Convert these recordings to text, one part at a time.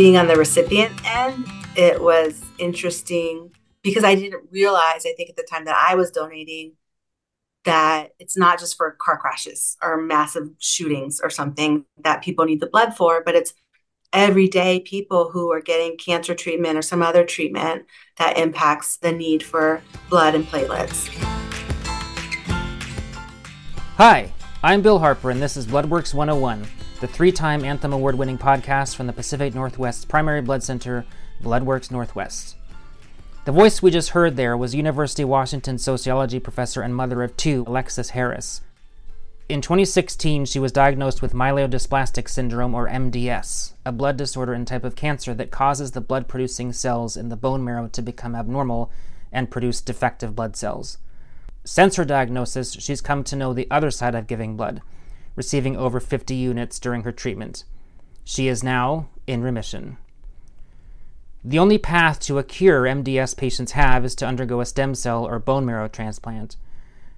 being on the recipient end, it was interesting because I didn't realize, I think at the time that I was donating, that it's not just for car crashes or massive shootings or something that people need the blood for, but it's everyday people who are getting cancer treatment or some other treatment that impacts the need for blood and platelets. Hi, I'm Bill Harper, and this is Bloodworks 101, the three time Anthem Award winning podcast from the Pacific Northwest Primary Blood Center, Bloodworks Northwest. The voice we just heard there was University of Washington sociology professor and mother of two, Alexes Harris. In 2016, she was diagnosed with myelodysplastic syndrome, or MDS, a blood disorder and type of cancer that causes the blood producing cells in the bone marrow to become abnormal and produce defective blood cells. Since her diagnosis, she's come to know the other side of giving blood, receiving over 50 units during her treatment. She is now in remission. The only path to a cure MDS patients have is to undergo a stem cell or bone marrow transplant.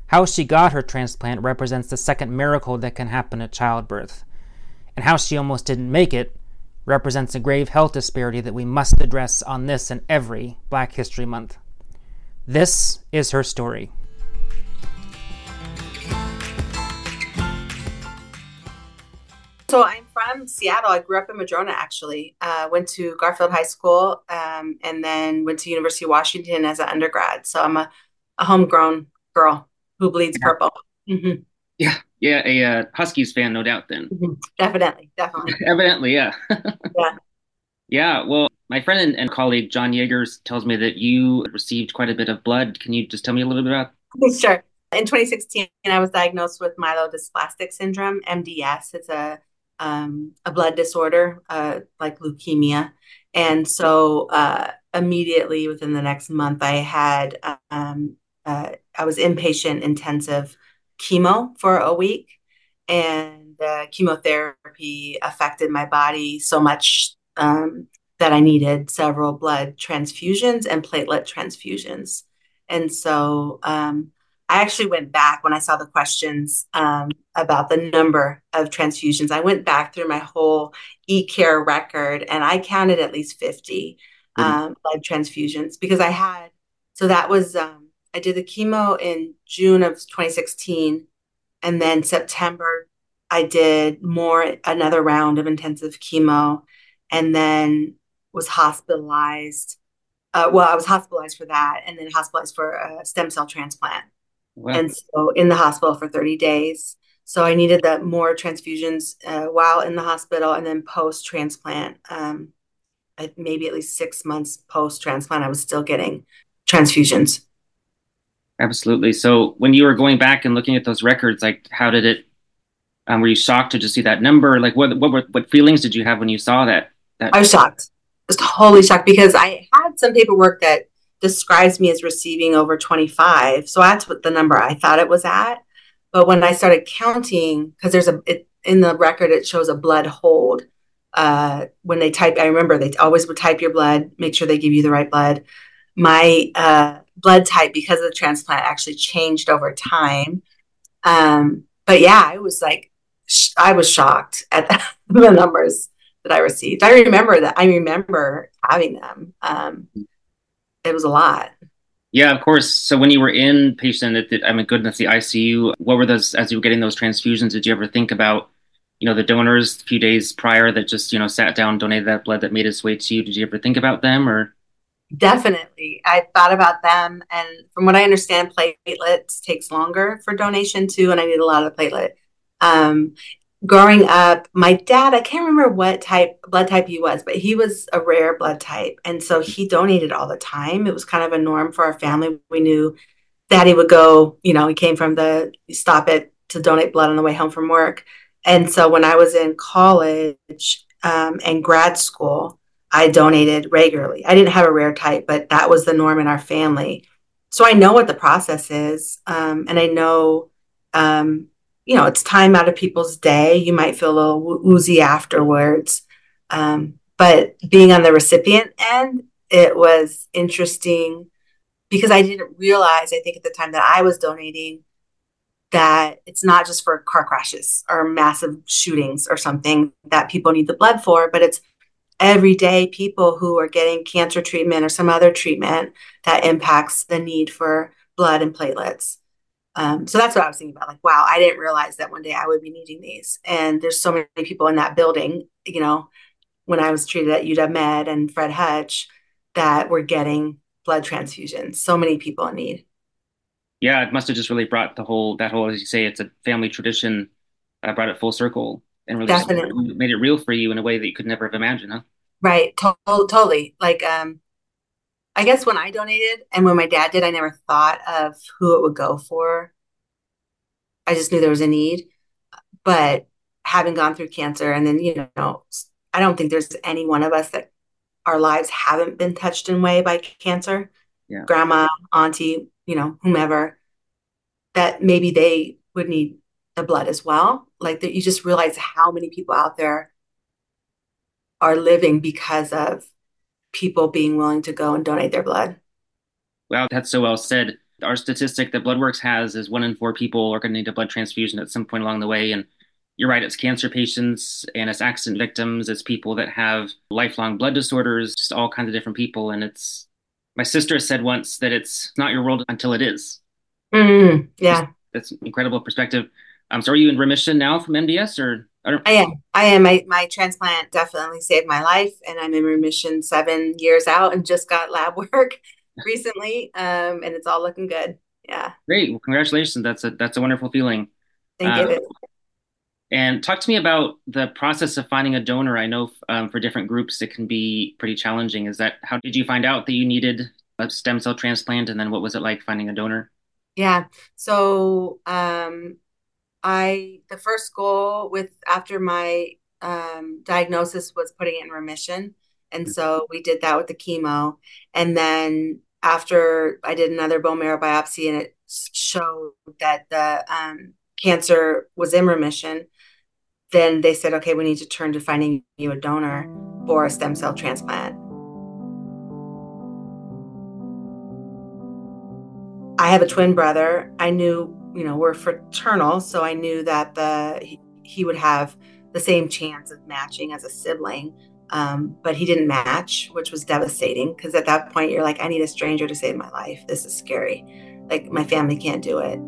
How she got her transplant represents the second miracle that can happen at childbirth. And how she almost didn't make it represents a grave health disparity that we must address on this and every Black History Month. This is her story. So I'm from Seattle. I grew up in Madrona, actually. Uh, went to Garfield High School, um, and then went to University of Washington as an undergrad. So I'm a, a homegrown girl who bleeds yeah. purple. Mm-hmm. Yeah, yeah, a uh, Huskies fan, no doubt. Then mm-hmm. definitely, definitely, evidently, yeah, yeah, yeah. Well, my friend and, and colleague John Yeagers tells me that you received quite a bit of blood. Can you just tell me a little bit about? Sure. In 2016, I was diagnosed with myelodysplastic syndrome, MDS. It's a um, a blood disorder uh, like leukemia. And so uh, immediately within the next month, I had, um, uh, I was inpatient intensive chemo for a week. And the chemotherapy affected my body so much um, that I needed several blood transfusions and platelet transfusions. And so um, I actually went back when I saw the questions um, about the number of transfusions. I went back through my whole e-care record and I counted at least 50 mm-hmm. um, blood transfusions because I had, so that was, um, I did the chemo in June of 2016. And then September, I did more, another round of intensive chemo and then was hospitalized. Uh, well, I was hospitalized for that and then hospitalized for a stem cell transplant. Wow. And so in the hospital for 30 days. So I needed that more transfusions uh, while in the hospital and then post transplant. Um, maybe at least six months post transplant, I was still getting transfusions. Absolutely. So when you were going back and looking at those records, like how did it? Um, were you shocked to just see that number? Like what what what feelings did you have when you saw that? that- I was shocked. I was totally shocked because I had some paperwork that describes me as receiving over 25. So that's what the number I thought it was at. But when I started counting, because there's a it, in the record, it shows a blood hold. Uh, when they type, I remember they always would type your blood, make sure they give you the right blood. My uh, blood type, because of the transplant, actually changed over time. Um, but yeah, I was like, sh- I was shocked at the numbers that I received. I remember that. I remember having them. Um, it was a lot. Yeah, of course. So when you were in patient at the, I mean, goodness, the ICU, what were those, as you were getting those transfusions, did you ever think about, you know, the donors a few days prior that just, you know, sat down, donated that blood that made its way to you? Did you ever think about them or? Definitely. I thought about them. And from what I understand, platelets takes longer for donation too. And I need a lot of platelet. Um, growing up, my dad, I can't remember what type blood type he was, but he was a rare blood type. And so he donated all the time. It was kind of a norm for our family. We knew daddy would go, you know, he came from the stop it to donate blood on the way home from work. And so when I was in college um, and grad school, I donated regularly. I didn't have a rare type, but that was the norm in our family. So I know what the process is. Um, and I know um, you know, it's time out of people's day. You might feel a little woozy afterwards. Um, but being on the recipient end, it was interesting because I didn't realize, I think at the time that I was donating, that it's not just for car crashes or massive shootings or something that people need the blood for, but it's everyday people who are getting cancer treatment or some other treatment that impacts the need for blood and platelets. Um, so that's what I was thinking about. Like, wow, I didn't realize that one day I would be needing these. And there's so many people in that building, you know, when I was treated at UW Med and Fred Hutch that were getting blood transfusions. So many people in need. Yeah, it must have just really brought the whole, that whole, as you say, it's a family tradition, uh, brought it full circle and really Definitely. made it real for you in a way that you could never have imagined, huh? Right. To- totally. Like, um, I guess when I donated and when my dad did, I never thought of who it would go for. I just knew there was a need. But having gone through cancer, and then, you know, I don't think there's any one of us that our lives haven't been touched in way by cancer. Yeah. Grandma, auntie, you know, whomever, that maybe they would need the blood as well. Like that, you just realize how many people out there are living because of people being willing to go and donate their blood. Wow, that's so well said. Our statistic that BloodWorks has is one in four people are going to need a blood transfusion at some point along the way. And you're right, it's cancer patients and it's accident victims, it's people that have lifelong blood disorders, just all kinds of different people. And it's, my sister said once that it's not your world until it is. Mm, yeah. That's incredible perspective. Um, so are you in remission now from MDS or? I, don't... I am. I am. My, my transplant definitely saved my life, and I'm in remission seven years out, and just got lab work recently, um, and it's all looking good. Yeah. Great. Well, congratulations. That's a that's a wonderful feeling. Thank uh, you. And talk to me about the process of finding a donor. I know um, for different groups it can be pretty challenging. Is that how did you find out that you needed a stem cell transplant, and then what was it like finding a donor? Yeah. So um, I the first goal with after my um, diagnosis was putting it in remission, and so we did that with the chemo, and then after I did another bone marrow biopsy and it showed that the um, cancer was in remission, then they said, okay, we need to turn to finding you a donor for a stem cell transplant. I have a twin brother. I knew you know, we're fraternal, so I knew that the he, would have the same chance of matching as a sibling. Um, but he didn't match, which was devastating because at that point you're like, I need a stranger to save my life. This is scary. Like my family can't do it.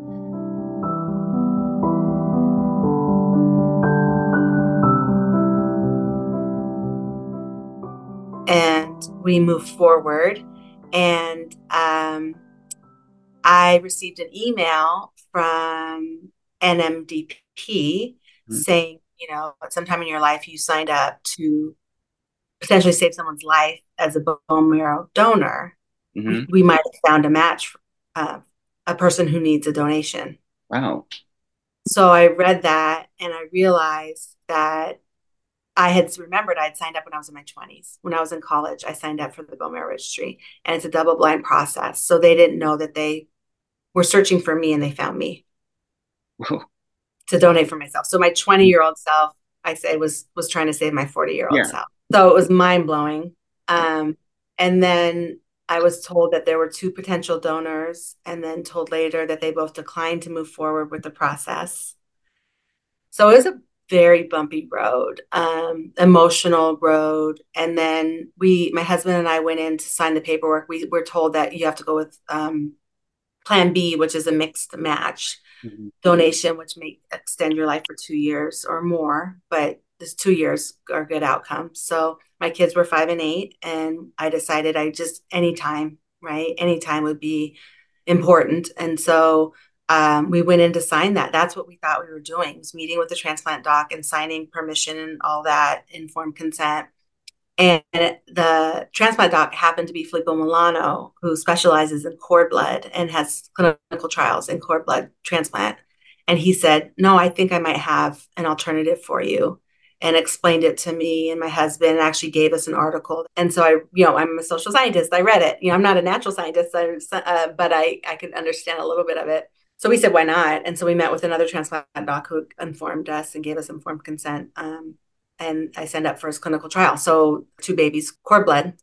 And we moved forward, and um, I received an email from NMDP mm-hmm. saying, you know, sometime in your life you signed up to potentially save someone's life as a bone marrow donor. Mm-hmm. We might have found a match uh, a person who needs a donation. Wow. So I read that and I realized that I had remembered I'd signed up when I was in my 20s. When I was in college, I signed up for the bone marrow registry, and it's a double blind process. So they didn't know that they were searching for me and they found me to donate for myself. So my 20 year old self, I say was was trying to save my 40 year old self. So it was mind blowing. Um, and then I was told that there were two potential donors, and then told later that they both declined to move forward with the process. So it was a very bumpy road, um, emotional road. And then we, my husband and I, went in to sign the paperwork. We were told that you have to go with um, Plan B, which is a mixed match mm-hmm. donation, which may extend your life for two years or more, but this two years are good outcomes. So my kids were five and eight, and I decided I just anytime, right? Anytime would be important. And so um, we went in to sign that. That's what we thought we were doing was meeting with the transplant doc and signing permission and all that informed consent. And the transplant doc happened to be Filippo Milano, who specializes in cord blood and has clinical trials in cord blood transplant. And he said, No, I think I might have an alternative for you. And explained it to me and my husband and actually gave us an article. And so I, you know, I'm a social scientist. I read it. You know, I'm not a natural scientist, uh, but I, I could understand a little bit of it. So we said, why not? And so we met with another transplant doc who informed us and gave us informed consent. Um, and I signed up for his clinical trial. So two babies, cord blood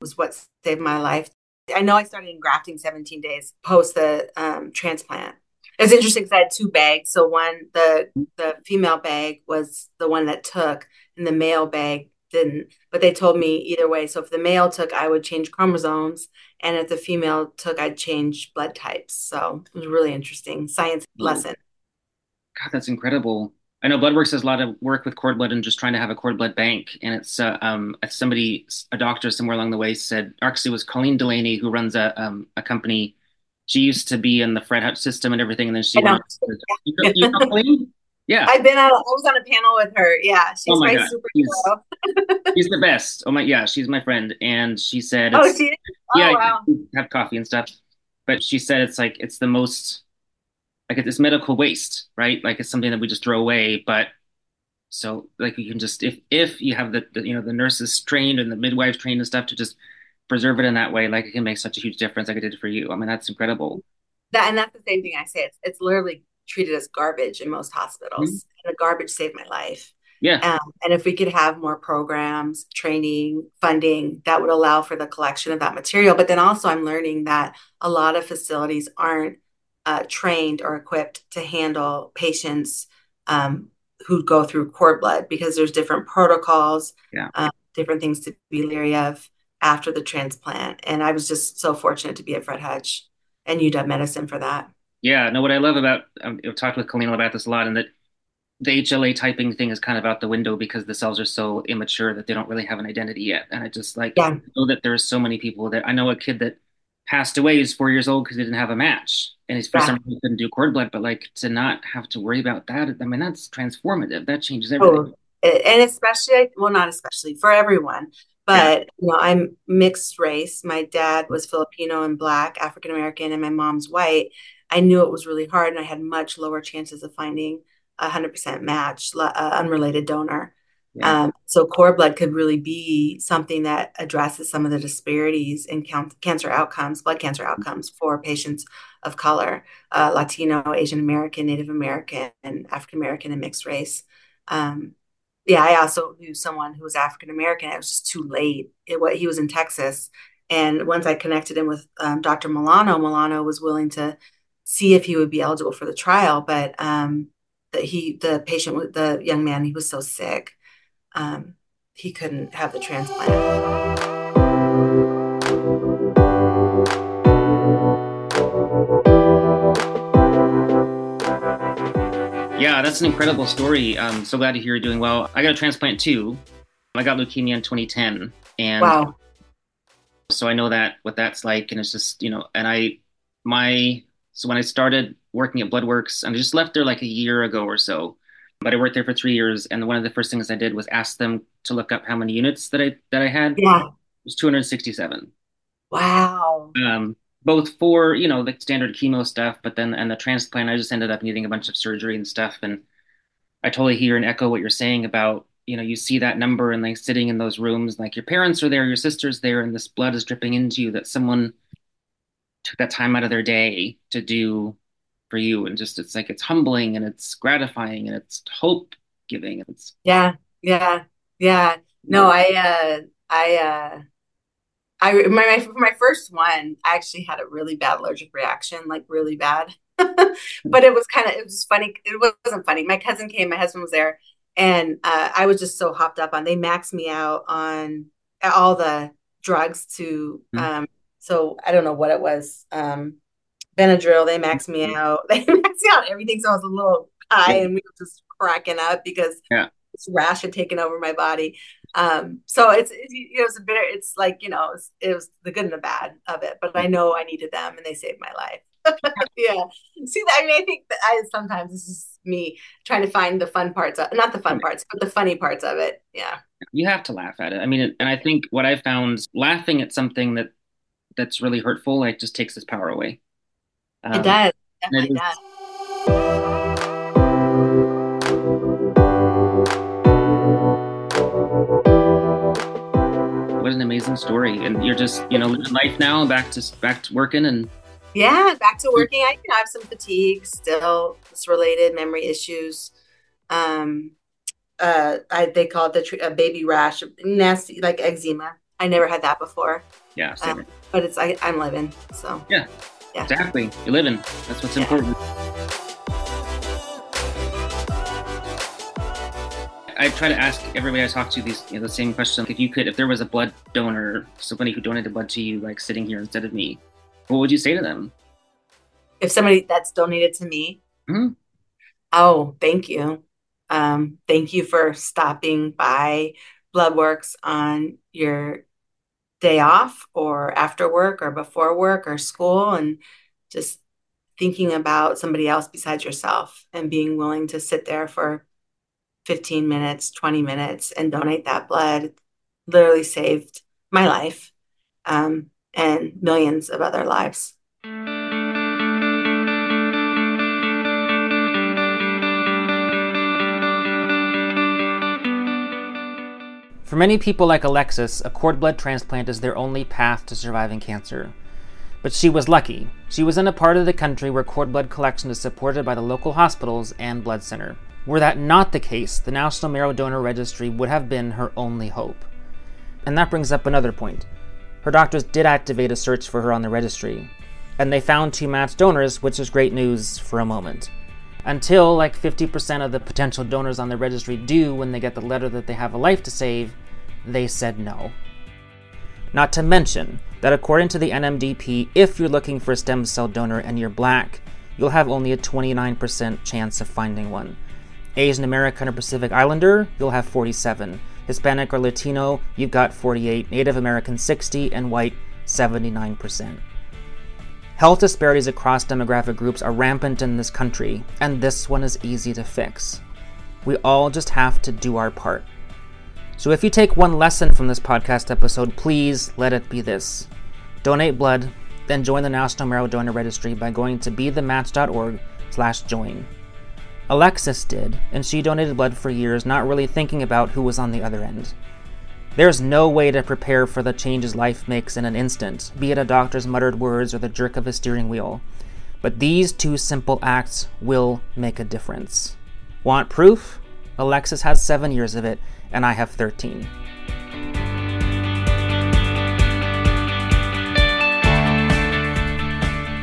was what saved my life. I know I started engrafting 17 days post the um, transplant. It's interesting because I had two bags. So one, the the female bag was the one that took, and the male bag didn't. But they told me either way. So if the male took, I would change chromosomes, and if the female took, I'd change blood types. So it was really interesting science lesson. God, that's incredible. I know Bloodworks does a lot of work with cord blood and just trying to have a cord blood bank. And it's uh, um, somebody, a doctor somewhere along the way said, actually, it was Colleen Delaney who runs a um, a company. She used to be in the Fred Hutch system and everything, and then she. Went, you know, you know Colleen? Yeah. I've been on, I was on a panel with her. Yeah. She's oh my, my superhero. She's, she's, the best. Oh my, yeah. She's my friend. And she said, oh, she oh, yeah, wow. have coffee and stuff. But she said, it's like, it's the most, like it's medical waste, right? Like it's something that we just throw away. But so like you can just, if, if you have the, the you know, the nurses trained and the midwives trained and stuff to just preserve it in that way, like it can make such a huge difference like it did for you. I mean, that's incredible. That, and that's the same thing I say. It's, it's literally treated as garbage in most hospitals. Mm-hmm. And the garbage saved my life. Yeah. Um, and if we could have more programs, training, funding that would allow for the collection of that material. But then also, I'm learning that a lot of facilities aren't trained or equipped to handle patients um, who go through cord blood because there's different protocols, yeah. um, different things to be leery of after the transplant. And I was just so fortunate to be at Fred Hutch and UW Medicine for that. Yeah, no, what I love about um, I've talked with Colleen about this a lot, and that the HLA typing thing is kind of out the window because the cells are so immature that they don't really have an identity yet. And I just like yeah. know that there's so many people that I know a kid that passed away. He's four years old because he didn't have a match, and he's for yeah. some reason couldn't do cord blood. But like to not have to worry about that, I mean, that's transformative. That changes everything. Oh, and especially, well, not especially for everyone, but yeah. you know, I'm mixed race. My dad was Filipino and black, African American, and my mom's white. I knew it was really hard and I had much lower chances of finding a 100% match, uh, unrelated donor. Yeah. Um, so cord blood could really be something that addresses some of the disparities in cancer outcomes, blood cancer outcomes for patients of color, uh, Latino, Asian American, Native American, and African American and mixed race. Um, yeah, I also knew someone who was African American. It was just too late. It, what he was in Texas, and once I connected him with um, Dr. Milano, Milano was willing to see if he would be eligible for the trial. But um, that he, the patient, the young man, he was so sick, um, he couldn't have the transplant. Yeah, that's an incredible story. I'm so glad to hear you're doing well. I got a transplant too. I got leukemia in 2010, and wow. So I know that what that's like, and it's just you know, and I my so when I started working at Bloodworks, and I just left there like a year ago or so, but I worked there for three years, and one of the first things I did was ask them to look up how many units that I that I had. Yeah, it was 267. Wow. Um, both for you know the standard chemo stuff, but then and the transplant, I just ended up needing a bunch of surgery and stuff. And I totally hear and echo what you're saying about you know you see that number and like sitting in those rooms, like your parents are there, your sister's there, and this blood is dripping into you. That someone took that time out of their day to do for you and just it's like it's humbling and it's gratifying and it's hope giving it's yeah yeah yeah no i uh i uh I my for my first one, I actually had a really bad allergic reaction, like really bad. but it was kind of it was funny. It wasn't funny. My cousin came, my husband was there, and uh, I was just so hopped up on. They maxed me out on all the drugs to mm-hmm. um, so I don't know what it was. Um, Benadryl, they maxed me out. They maxed me out everything. So I was a little high and we were just cracking up because yeah. this rash had taken over my body. Um, so it's, it, you know, it's a bit, it's like, you know, it was, it was, the good and the bad of it, but I know I needed them and they saved my life. yeah. See, I mean, I think that I sometimes this is me trying to find the fun parts, of, not the fun parts, but the funny parts of it. Yeah. You have to laugh at it. I mean, and I think what I found laughing at something that that's really hurtful, like just takes its power away. Um, it does. Definitely it does. What an amazing story! And you're just, you know, living life now, back to back to working, and yeah, back to working. I can have some fatigue still. It's related memory issues. Um, uh, I they call it the a baby rash, nasty like eczema. I never had that before. Yeah, um, but it's I, I'm living. So yeah, yeah, exactly. You're living. That's what's yeah. important. I try to ask everybody I talk to these you know, the same question. If you could, if there was a blood donor, somebody who donated blood to you, like sitting here instead of me, what would you say to them? If somebody that's donated to me, mm-hmm. oh, thank you. Um, thank you for stopping by Bloodworks on your day off or after work or before work or school and just thinking about somebody else besides yourself and being willing to sit there for 15 minutes, 20 minutes and donate that blood literally saved my life um, and millions of other lives. For many people like Alexes, a cord blood transplant is their only path to surviving cancer. But she was lucky. She was in a part of the country where cord blood collection is supported by the local hospitals and blood center. Were that not the case, the National Marrow Donor Registry would have been her only hope. And that brings up another point. Her doctors did activate a search for her on the registry, and they found two matched donors, which is great news for a moment. Until like 50% of the potential donors on the registry do when they get the letter that they have a life to save, they said no. Not to mention that according to the NMDP, if you're looking for a stem cell donor and you're black, you'll have only a 29% chance of finding one. Asian American or Pacific Islander, you'll have 47. Hispanic or Latino, you've got 48. Native American, 60. And white, 79%. Health disparities across demographic groups are rampant in this country, and this one is easy to fix. We all just have to do our part. So if you take one lesson from this podcast episode, please let it be this. Donate blood, then join the National Marrow Donor Registry by going to bethematch.org slash join. Alexes did, and she donated blood for years, not really thinking about who was on the other end. There's no way to prepare for the changes life makes in an instant, be it a doctor's muttered words or the jerk of a steering wheel. But these two simple acts will make a difference. Want proof? Alexes has seven years of it, and I have 13.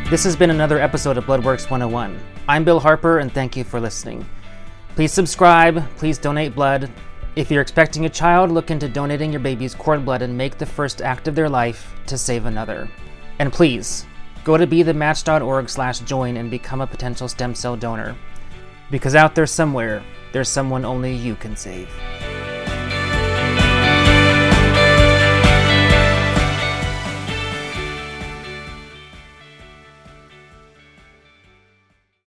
This has been another episode of Bloodworks 101. I'm Bill Harper, and thank you for listening. Please subscribe, please donate blood. If you're expecting a child, look into donating your baby's cord blood and make the first act of their life to save another. And please, go to bethematch.org slash join and become a potential stem cell donor. Because out there somewhere, there's someone only you can save.